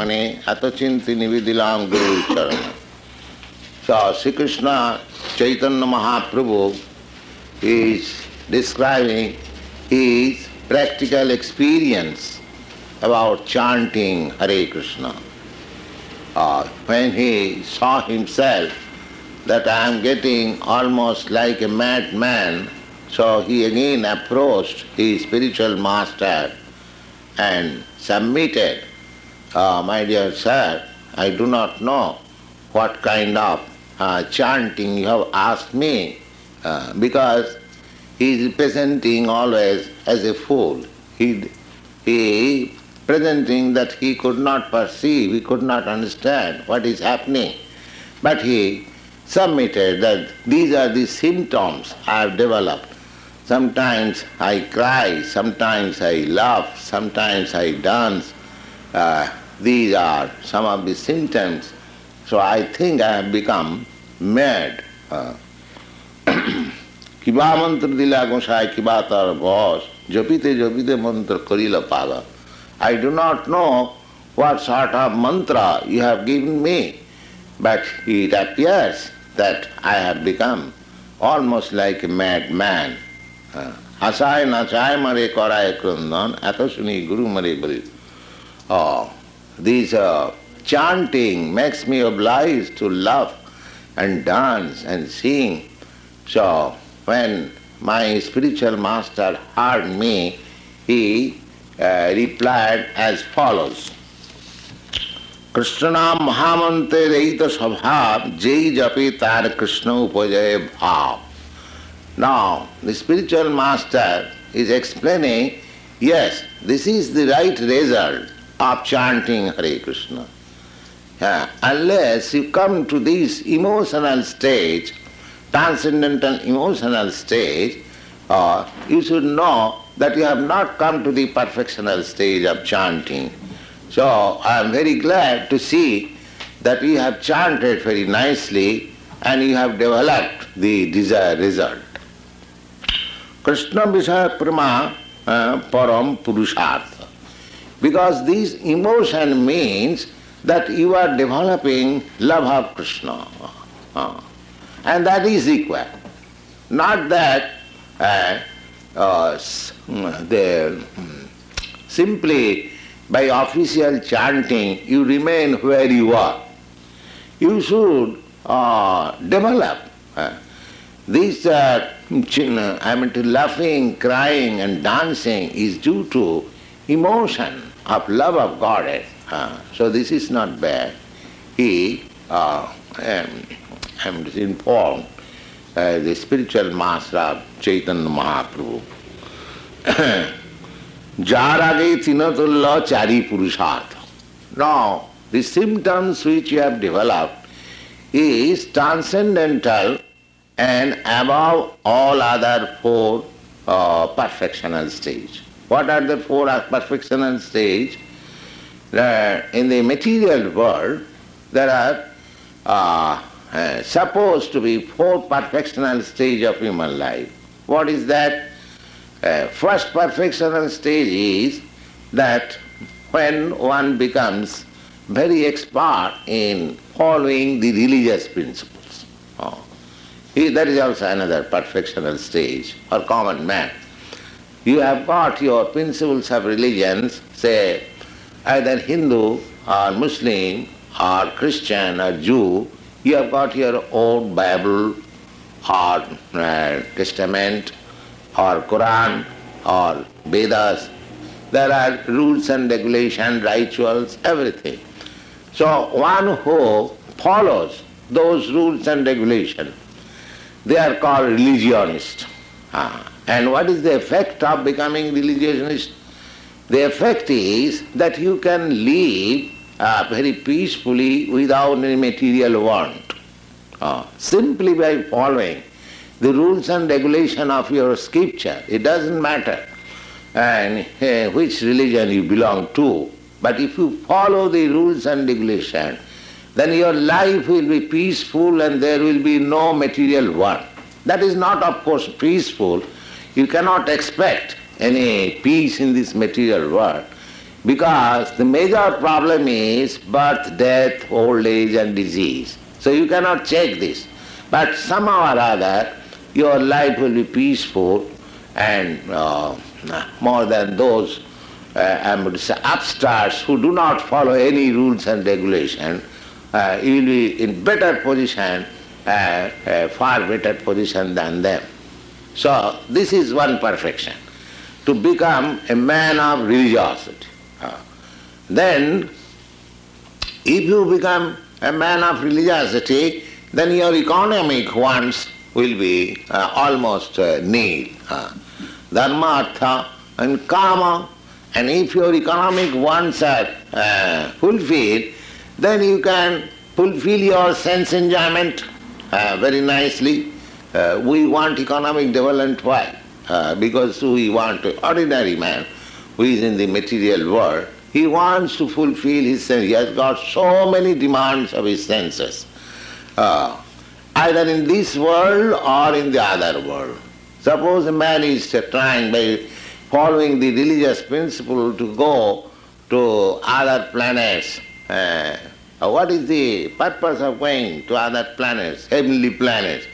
mane atachinti nividilam guru charana. So Sri Krishna Chaitanya Mahaprabhu is describing his practical experience about chanting Hare Krishna. Uh, when he saw himself that I am getting almost like a madman, so he again approached his spiritual master and submitted, uh, My dear sir, I do not know what kind of uh, chanting you have asked me, uh, because he is presenting always as a fool. He, he presenting that he could not perceive, he could not understand what is happening. But he submitted that these are the symptoms I have developed. Sometimes I cry, sometimes I laugh, sometimes I dance. Uh, These are some of the symptoms. So I think I have become mad. Uh, কিবা মন্ত্র দিলা গোসাই কিবা তার বস জপিতে জপিতে মন্ত্র করিল পাগল I do not know what sort of mantra you have given me but it appears that I have become almost like a mad man হাসায় নাচায় মারে করায় ক্রন্দন এত শুনি গুরু মারে বলি ও this uh, chanting makes me obliged to laugh and dance and sing. So when my spiritual master heard me, he uh, replied as follows. Krishna নাম মহামন্ত্রের এই তো স্বভাব যেই জপে তার কৃষ্ণ উপজয়ে ভাব Now, the spiritual master is explaining, yes, this is the right result of chanting Hare Krishna. Yeah, unless you come to this emotional stage, transcendental emotional stage, uh, you should know that you have not come to the perfectional stage of chanting. So I am very glad to see that you have chanted very nicely and you have developed the desired result. Krishna Vishaya Prama uh, Param Purushartha. Because this emotion means that you are developing love of Krishna. Uh, and that is equal. Not that uh, uh, the, simply by official chanting you remain where you are. You should uh, develop. Uh, this, uh, I mean, laughing, crying, and dancing is due to emotion of love of Godhead. Uh, so this is not bad. He, uh, um, I'm informed, uh, the spiritual master of Chaitanya Mahaprabhu. যার আগে তৃণতুল্য চারি পুরুষার্থ Now, the symptoms which you have developed is transcendental and above all other four uh, perfectional stage. What are the four perfectional stage? Uh, in the material world, there are uh, uh, supposed to be four perfectional stage of human life. What is that? Uh, first perfectional stage is that when one becomes very expert in following the religious principles. Oh. That is also another perfectional stage for common man. You have got your principles of religions, say either Hindu or Muslim or Christian or Jew, you have got your own Bible or uh, Testament or Quran or Vedas. There are rules and regulations, rituals, everything. So one who follows those rules and regulations, they are called religionist. Ah. And what is the effect of becoming religionist? The effect is that you can live uh, very peacefully without any material want. Uh, simply by following the rules and regulation of your scripture. It doesn't matter and, uh, which religion you belong to. But if you follow the rules and regulation, then your life will be peaceful and there will be no material want. That is not, of course, peaceful. You cannot expect any peace in this material world. Because the major problem is birth, death, old age and disease. So you cannot check this. But somehow or other, your life will be peaceful and uh, more than those uh, going to say upstarts who do not follow any rules and regulation, uh, you will be in better position, uh, uh, far better position than them. So this is one perfection, to become a man of religiosity. Uh, then, if you become a man of religiosity, then your economic wants will be uh, almost uh, nil. Uh, dharma, artha, and kama. And if your economic wants are uh, fulfilled, then you can fulfill your sense enjoyment uh, very nicely. Uh, we want economic development. Why? Uh, because we want ordinary man who is in the material world. He wants to fulfill his sense. He has got so many demands of his senses, uh, either in this world or in the other world. Suppose a man is trying by following the religious principle to go to other planets. Uh, what is the purpose of going to other planets, heavenly planets?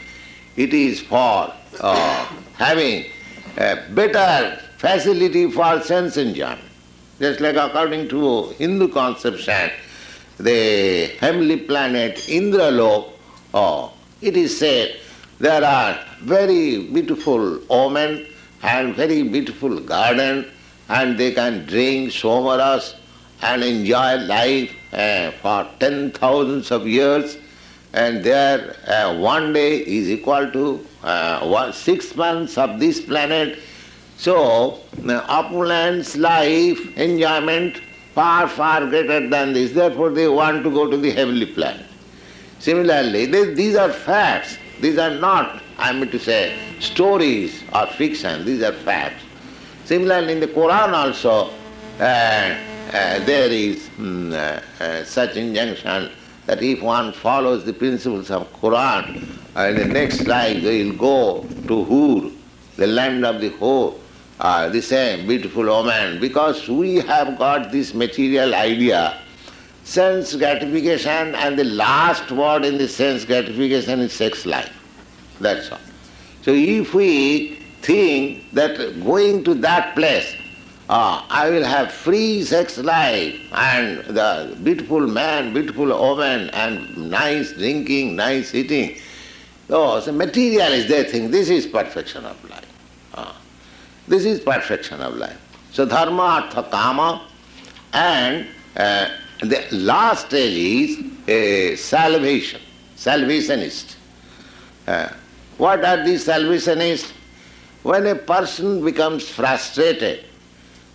It is for uh, having a better facility for sense enjoyment. Just like according to Hindu conception, the heavenly planet Indralok, oh, it is said there are very beautiful women and very beautiful garden and they can drink somaras and enjoy life uh, for ten thousands of years and there uh, one day is equal to uh, one, six months of this planet. So uh, opulence, life, enjoyment far, far greater than this. Therefore they want to go to the heavenly planet. Similarly, they, these are facts. These are not, I mean to say, stories or fiction, these are facts. Similarly, in the Quran also, uh, uh, there is um, such injunction that if one follows the principles of Quran, in the next life they will go to Hur, the land of the Hur, uh, the same beautiful woman, because we have got this material idea, sense gratification, and the last word in the sense gratification is sex life. That's all. So if we think that going to that place, uh, I will have free sex life and the beautiful man, beautiful woman and nice drinking, nice eating. Oh, so material is their thing. This is perfection of life. Uh, this is perfection of life. So dharma, artha, kama and uh, the last stage is a salvation, salvationist. Uh, what are these salvationists? When a person becomes frustrated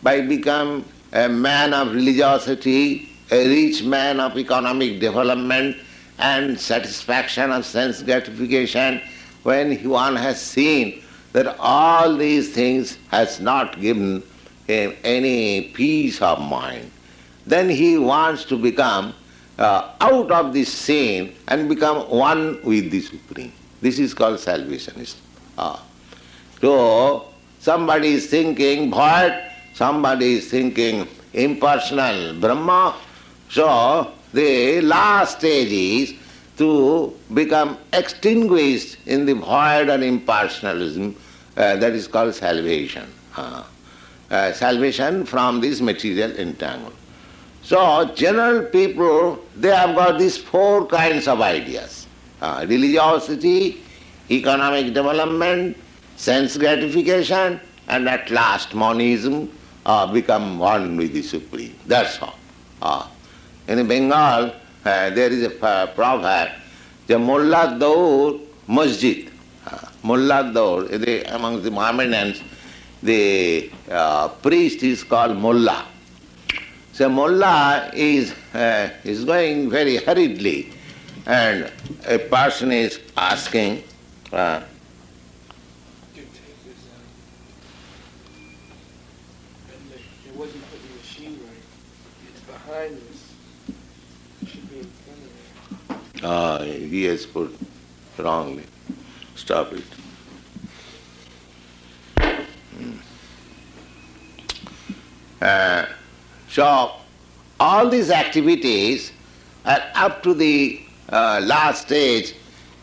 by become a man of religiosity, a rich man of economic development and satisfaction of sense gratification, when one has seen that all these things has not given him any peace of mind, then he wants to become uh, out of this scene and become one with the Supreme. This is called salvationism. Ah. So, somebody is thinking void, somebody is thinking impersonal Brahma. So, the last stage is to become extinguished in the void and impersonalism. Uh, that is called salvation. Uh, uh, salvation from this material entanglement. So, general people, they have got these four kinds of ideas uh, religiosity, economic development, sense gratification, and at last monism uh, become one with the Supreme. That's all. Uh, in Bengal, uh, there is a uh, proverb, the Mullah Daur Masjid. Uh, Mullah Daur, among the Mohammedans, the uh, priest is called Mullah. So Mullah is, uh, is going very hurriedly and a person is asking, uh, Ah, he has put wrongly. Stop it. Uh, So, all these activities are up to the uh, last stage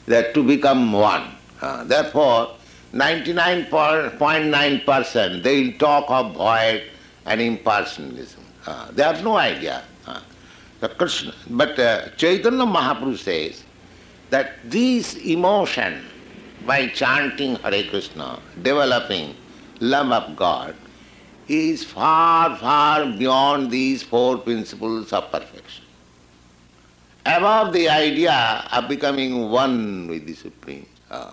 that to become one. Uh, therefore, 99.9% they will talk of void and impersonalism. They have no idea Uh, Krishna, but uh, Chaitanya Mahaprabhu says that this emotion by chanting Hare Krishna, developing love of God, is far, far beyond these four principles of perfection. Above the idea of becoming one with the Supreme. Uh,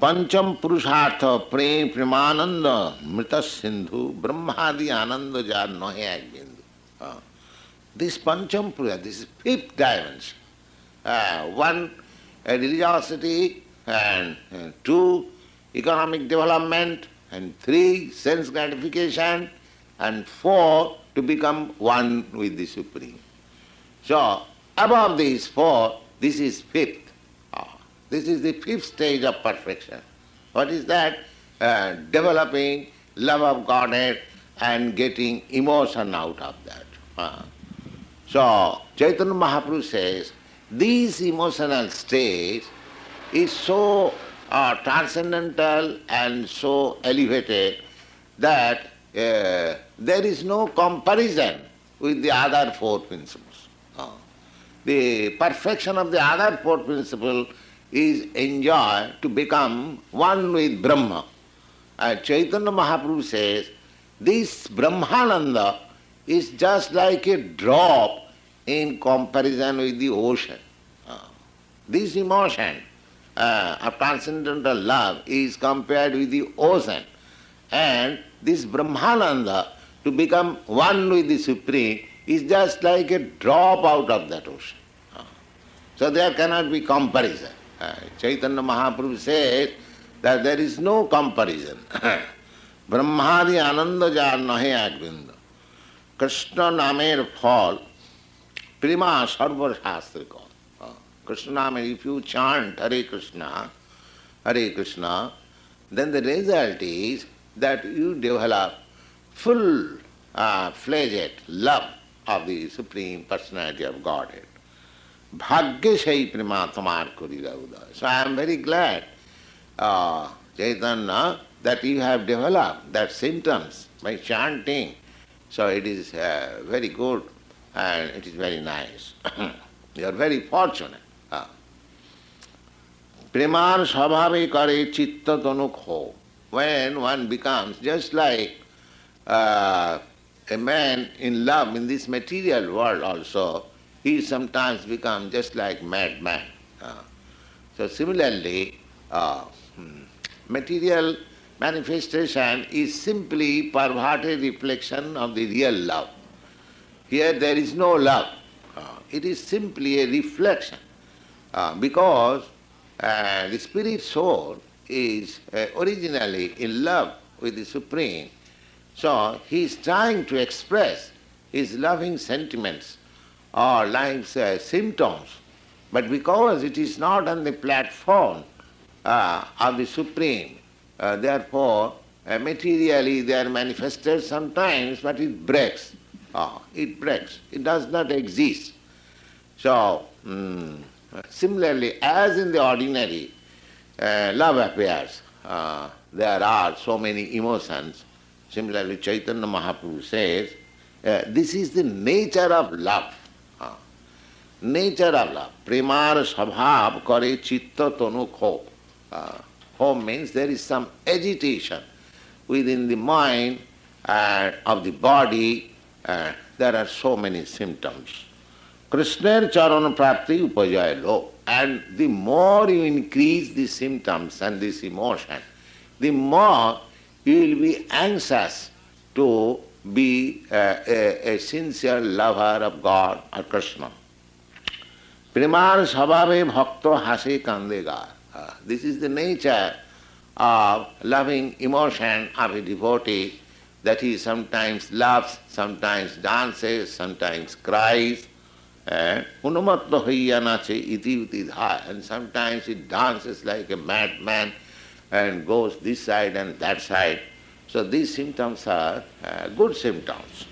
पंचम पुरुषार्थ प्रेम प्रेमानंद मृत सिंधु ब्रह्मादि आनंद jar नहे एक बिंदु this panchampriya, this is fifth dimension. Uh, one, religiosity, and uh, two, economic development, and three, sense gratification, and four, to become one with the Supreme. So, above these four, this is fifth. Ah, this is the fifth stage of perfection. What is that? Uh, developing love of Godhead and getting emotion out of that. Uh, so, Chaitanya Mahaprabhu says, this emotional state is so uh, transcendental and so elevated that uh, there is no comparison with the other four principles. Uh, the perfection of the other four principles is enjoy to become one with Brahma. Chaitanya Mahaprabhu says, this Brahmananda is just like a drop in comparison with the ocean. Uh, this emotion uh, of transcendental love is compared with the ocean. And this Brahmananda, to become one with the Supreme, is just like a drop out of that ocean. Uh, so there cannot be comparison. Chaitanya Mahaprabhu says that there is no comparison. ব্রহ্মাদি আনন্দ যার নহে একবৃন্দ কৃষ্ণ নামের ফল Prima Sarva Shastrikam. Ah, Krishna if you chant Hare Krishna, Hare Krishna, then the result is that you develop full uh, fledged love of the Supreme Personality of Godhead. Bhagyasai Primatamar Kuriravudha. So I am very glad, uh, that you have developed that symptoms by chanting. So it is uh, very good and it is very nice. you are very fortunate. Ah. Premar kare chitta donukho. When one becomes just like uh, a man in love in this material world also, he sometimes becomes just like madman. Ah. So similarly, uh, material manifestation is simply perverted reflection of the real love. Here there is no love. Uh, it is simply a reflection. Uh, because uh, the spirit soul is originally in love with the Supreme, so he is trying to express his loving sentiments or life's uh, symptoms. But because it is not on the platform uh, of the Supreme, uh, therefore materially they are manifested sometimes, but it breaks. Uh, it breaks. It does not exist. So, mm, similarly, as in the ordinary, uh, love appears. there are so many emotions. Similarly, Chaitanya Mahaprabhu says, this is the nature of love. nature of love. Primar svabhav kare chitta tonuk ho. Uh, ho means there is some agitation within the mind uh, of the body. There are so many symptoms. Krishna Charana Prapti Upajaya Lo. And the more you increase the symptoms and this emotion, the more you will be anxious to be a, a, a sincere lover of God or Krishna. Primar Sabhave Bhakto Hase kandega. Uh, this is the nature of loving emotion of a devotee that he sometimes laughs, sometimes dances, sometimes cries, uti dha, and sometimes he dances like a madman and goes this side and that side. So these symptoms are uh, good symptoms.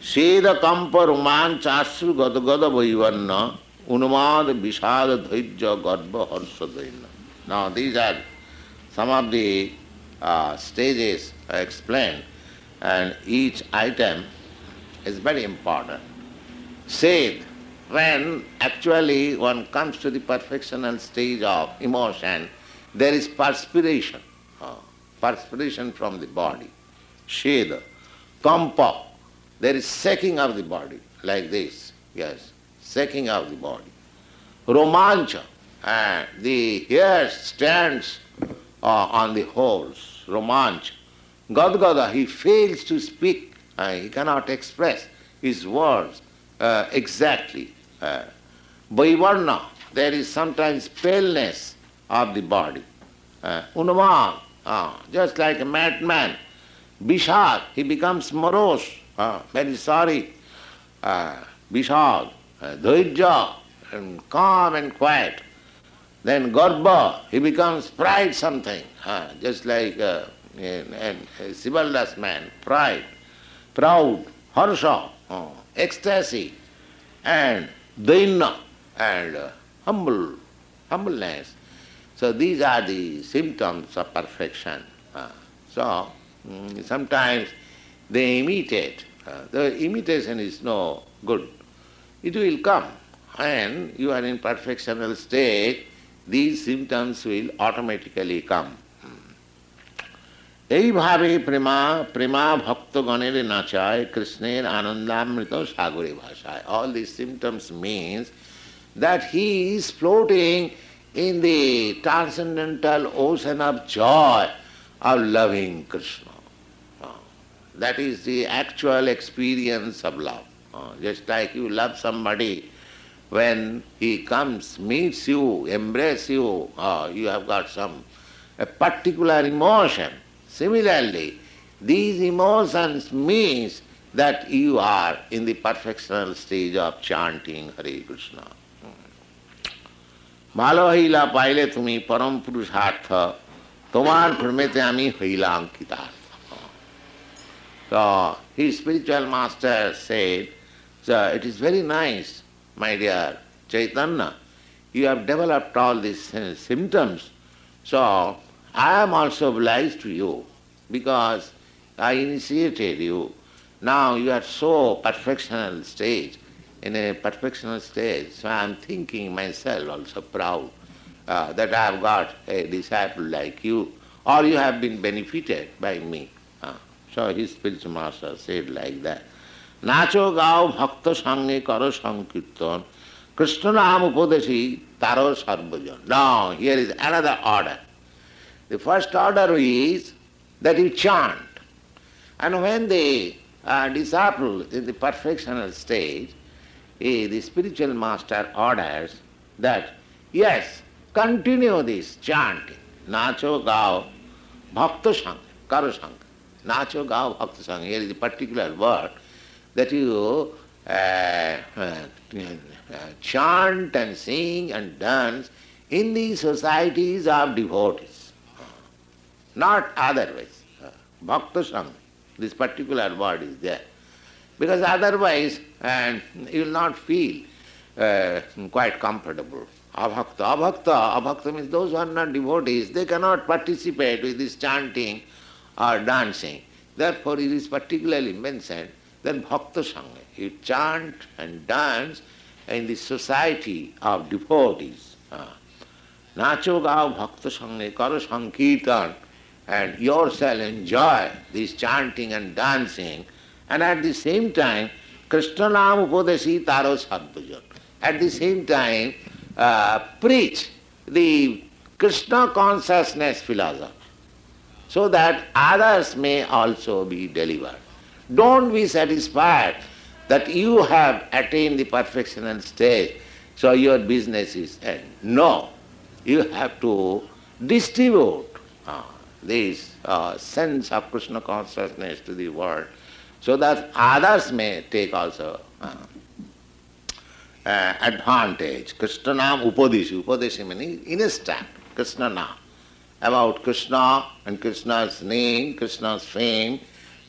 Kampa roman chasru gada gada bhaivanna unamad vishad dhaijya garbha harsha daina. Now these are some of the uh, stages I explained and each item is very important. Said, when actually one comes to the perfectional stage of emotion, there is perspiration, uh, perspiration from the body. Sheda, kampa, there is shaking of the body, like this, yes, shaking of the body. Romancha, and the hair stands uh, on the holes, romancha. Gadgada, he fails to speak, uh, he cannot express his words uh, exactly. Uh, Vaivarna, there is sometimes paleness of the body. Uh, Unaman, uh, just like a madman. Bishad, he becomes morose, uh, very sorry. Uh, Bishad, uh, and calm and quiet. Then Garbha, he becomes pride something, uh, just like uh, and, and Sibaldas man, pride, proud, harsha, uh, ecstasy, and daina, and uh, humble, humbleness. So these are the symptoms of perfection. Uh, so mm, sometimes they imitate. Uh, the imitation is no good. It will come. And you are in perfectional state, these symptoms will automatically come. এইভাবে প্রেমা প্রেমা ভক্তগণের নাচায় কৃষ্ণের আনন্দামৃত সাগরে ভাষায় all this symptoms means that he is floating in the transcendental ocean of joy of loving Krishna. Uh, that is the actual experience of love. Uh, just like you love somebody, when he comes, meets you, embrace you, uh, you have got some a particular emotion. Similarly, these emotions means that you are in the perfectional stage of chanting Hare Krishna. ভালো হইলা পাইলে তুমি পরম পুরুষার্থ তোমার প্রেমেতে আমি হইলাম কৃতার্থ So his spiritual master said, so it is very nice, my dear Chaitanya, you have developed all these symptoms, so I am also obliged to you because I initiated you. Now you are so perfectional stage, in a perfectional stage. So I am thinking myself also proud uh, that I have got a disciple like you, or you have been benefited by me. Uh, so his spiritual master said like that. নাচো গাও ভক্ত সঙ্গে করো সংকীর্তন কৃষ্ণ নাম উপদেশী তারও সর্বজন Now here is another order. The first order is that you chant. And when the uh, disciple in the perfectional stage, eh, the spiritual master orders that, yes, continue this chanting. Nacho gao bhakta sang, karo sang. Nacho gao bhakta sang. Here is a particular word that you uh, uh, chant and sing and dance in the societies of devotees, not otherwise. Bhakta Sangha, this particular word is there. Because otherwise and you will not feel uh, quite comfortable. Abhakta, abhakta, abhakta means those who are not devotees, they cannot participate with this chanting or dancing. Therefore it is particularly mentioned that bhakta sangha. You chant and dance in the society of devotees. Nacho gao bhakta sangha, karo sankirtan, and yourself enjoy this chanting and dancing, and at the same time, Krishna Nam Upadasi Taro Sadhujan. At the same time, uh, preach the Krishna consciousness philosophy, so that others may also be delivered. Don't be satisfied that you have attained the perfectional stage, so your business is end. No, you have to distribute. Uh, this uh, sense of Krishna consciousness to the world so that others may take also uh, uh, advantage. Krishna Nam Upadesha. Upadesha meaning instant. Krishna. About Krishna and Krishna's name, Krishna's fame,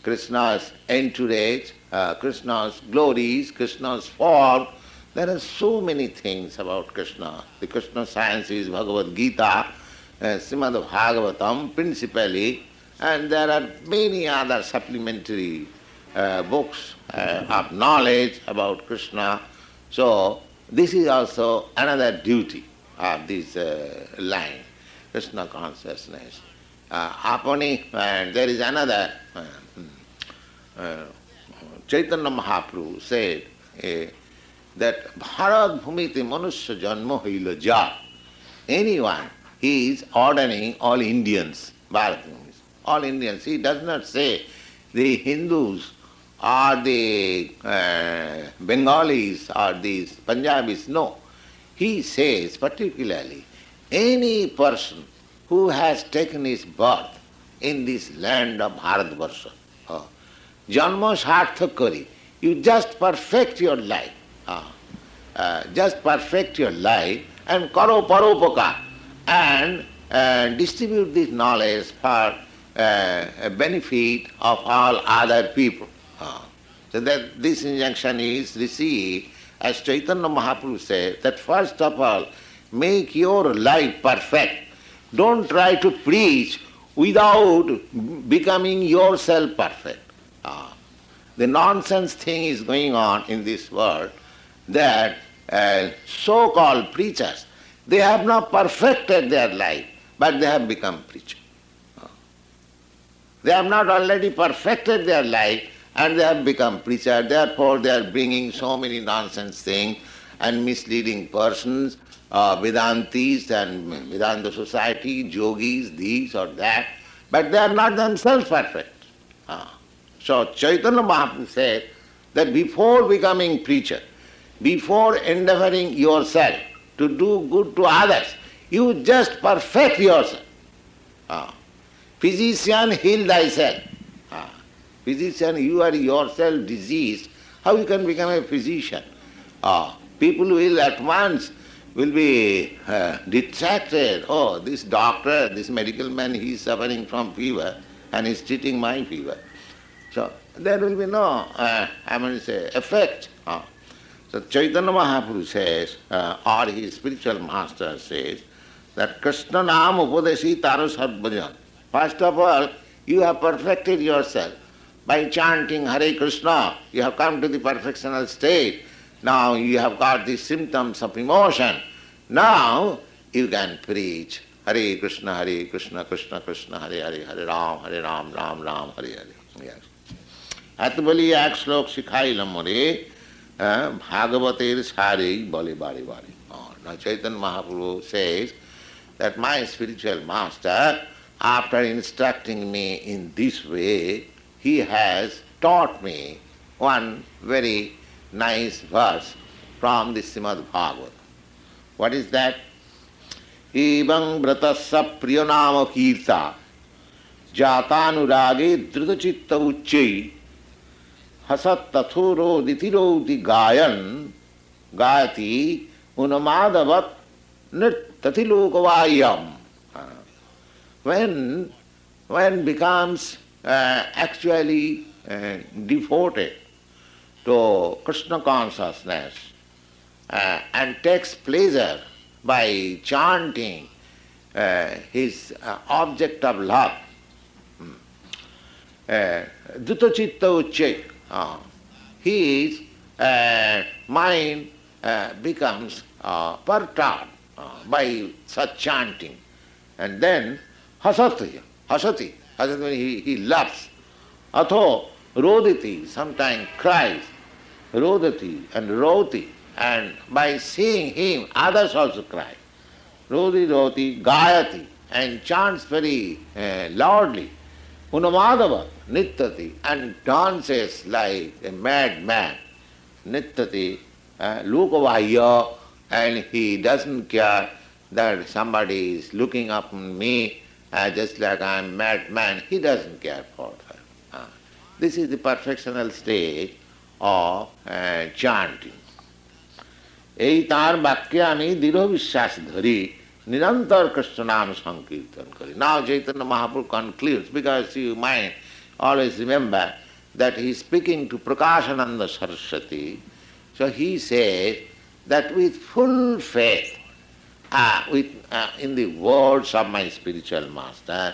Krishna's entourage, uh, Krishna's glories, Krishna's form. There are so many things about Krishna. The Krishna science is Bhagavad Gita, uh, Srimad Bhagavatam principally, and there are many other supplementary uh, books uh, of knowledge about Krishna. So this is also another duty of this uh, line, Krishna consciousness. Uh, Apani, and there is another, uh, Chaitanya Mahaprabhu said uh, that Bharat Bhumiti Manusya Janma Hila Ja. Anyone, he is ordering all Indians, Bharat all Indians. He does not say the Hindus or the uh, Bengalis or these Punjabis. No. He says particularly any person who has taken his birth in this land of Bharatvarsha, uh, Perfect your life. Uh, uh, just perfect your life and karo paropaka and uh, distribute this knowledge for uh, benefit of all other people. Uh, so that this injunction is received, as Chaitanya Mahaprabhu said, that first of all, make your life perfect. Don't try to preach without becoming yourself perfect. Uh, the nonsense thing is going on in this world that uh, so-called preachers, they have not perfected their life, but they have become preachers. They have not already perfected their life and they have become preachers. Therefore, they are bringing so many nonsense things and misleading persons, uh, Vedantis and Vedanta society, yogis, these or that, but they are not themselves perfect. Uh. So Chaitanya Mahaprabhu said that before becoming preacher, before endeavoring yourself to do good to others, you just perfect yourself. Uh. Physician, heal thyself. Ah. Physician, you are yourself diseased. How you can become a physician? Ah. People will at once will be uh, detracted. Oh, this doctor, this medical man, he is suffering from fever and is treating my fever. So there will be no, uh, I mean, say, effect. Ah. So Chaitanya Mahaprabhu says, uh, or his spiritual master says, that Krishna Nam Upadeshi Taro Sarvajan. First of all, you have perfected yourself. By chanting Hare Krishna, you have come to the perfectional state. Now you have got the symptoms of emotion. Now you can preach Hare Krishna, Hare Krishna, Krishna Krishna, Hare Hare, Hare Ram, Hare Ram, Ram Ram, Hare Hare. Yes. এত বলি এক শ্লোক শিখাইলাম রে ভাগবতের সারেই বলে বারে বারে Now Chaitanya Mahaprabhu says that my spiritual master after instructing me in this way, he has taught me one very nice verse from the Srimad Bhagavad. What is that? Evam vratasya priyanama kirta jatanurage dritachitta uchchai hasat tathuro ditiroti gayan gayati unamadavat nirtatilokavayam when one becomes uh, actually uh, devoted to Krishna consciousness uh, and takes pleasure by chanting uh, his uh, object of love, hmm, uh, Dutachitta Uche, uh, his uh, mind uh, becomes uh, perturbed uh, by such chanting. And then hasati, hasati, hasati means he, he laughs. Atho roditi, sometimes cries, rodati and roti, and by seeing him, others also cry. Rodi, roti, gayati, and chants very uh, loudly. Unamadava, nittati, and dances like a madman. Nittati, uh, lukavahya, and he doesn't care that somebody is looking up on me uh, just like I am madman, he doesn't care for her. Uh, this is the perfectional stage of uh, chanting. এই তার বাক্যে আমি দৃঢ় বিশ্বাস ধরি Nirantar Krishna Nam Kari. Now Chaitanya Mahaprabhu concludes because you might always remember that he is speaking to Prakashananda Saraswati. So he says that with full faith, uh, with, uh, in the words of my spiritual master,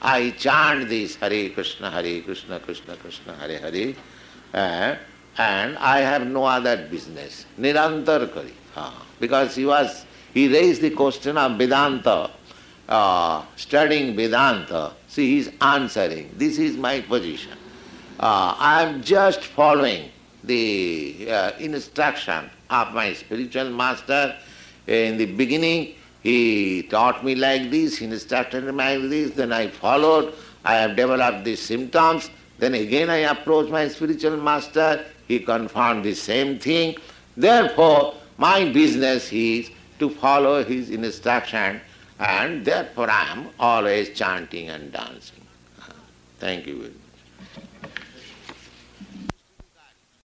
I chant this Hare Krishna, Hare Krishna, Krishna Krishna, Hare Hare, uh, and I have no other business. Nirantar Kari. Uh, ah, because he was he raised the question of Vedanta, uh, studying Vedanta. See, he is answering. This is my position. Uh, I am just following the uh, instruction of my spiritual master. In the beginning, he taught me like this, he instructed me like this, then I followed, I have developed these symptoms, then again I approached my spiritual master, he confirmed the same thing. Therefore, my business is to follow his instruction, and therefore I am always chanting and dancing. Thank you.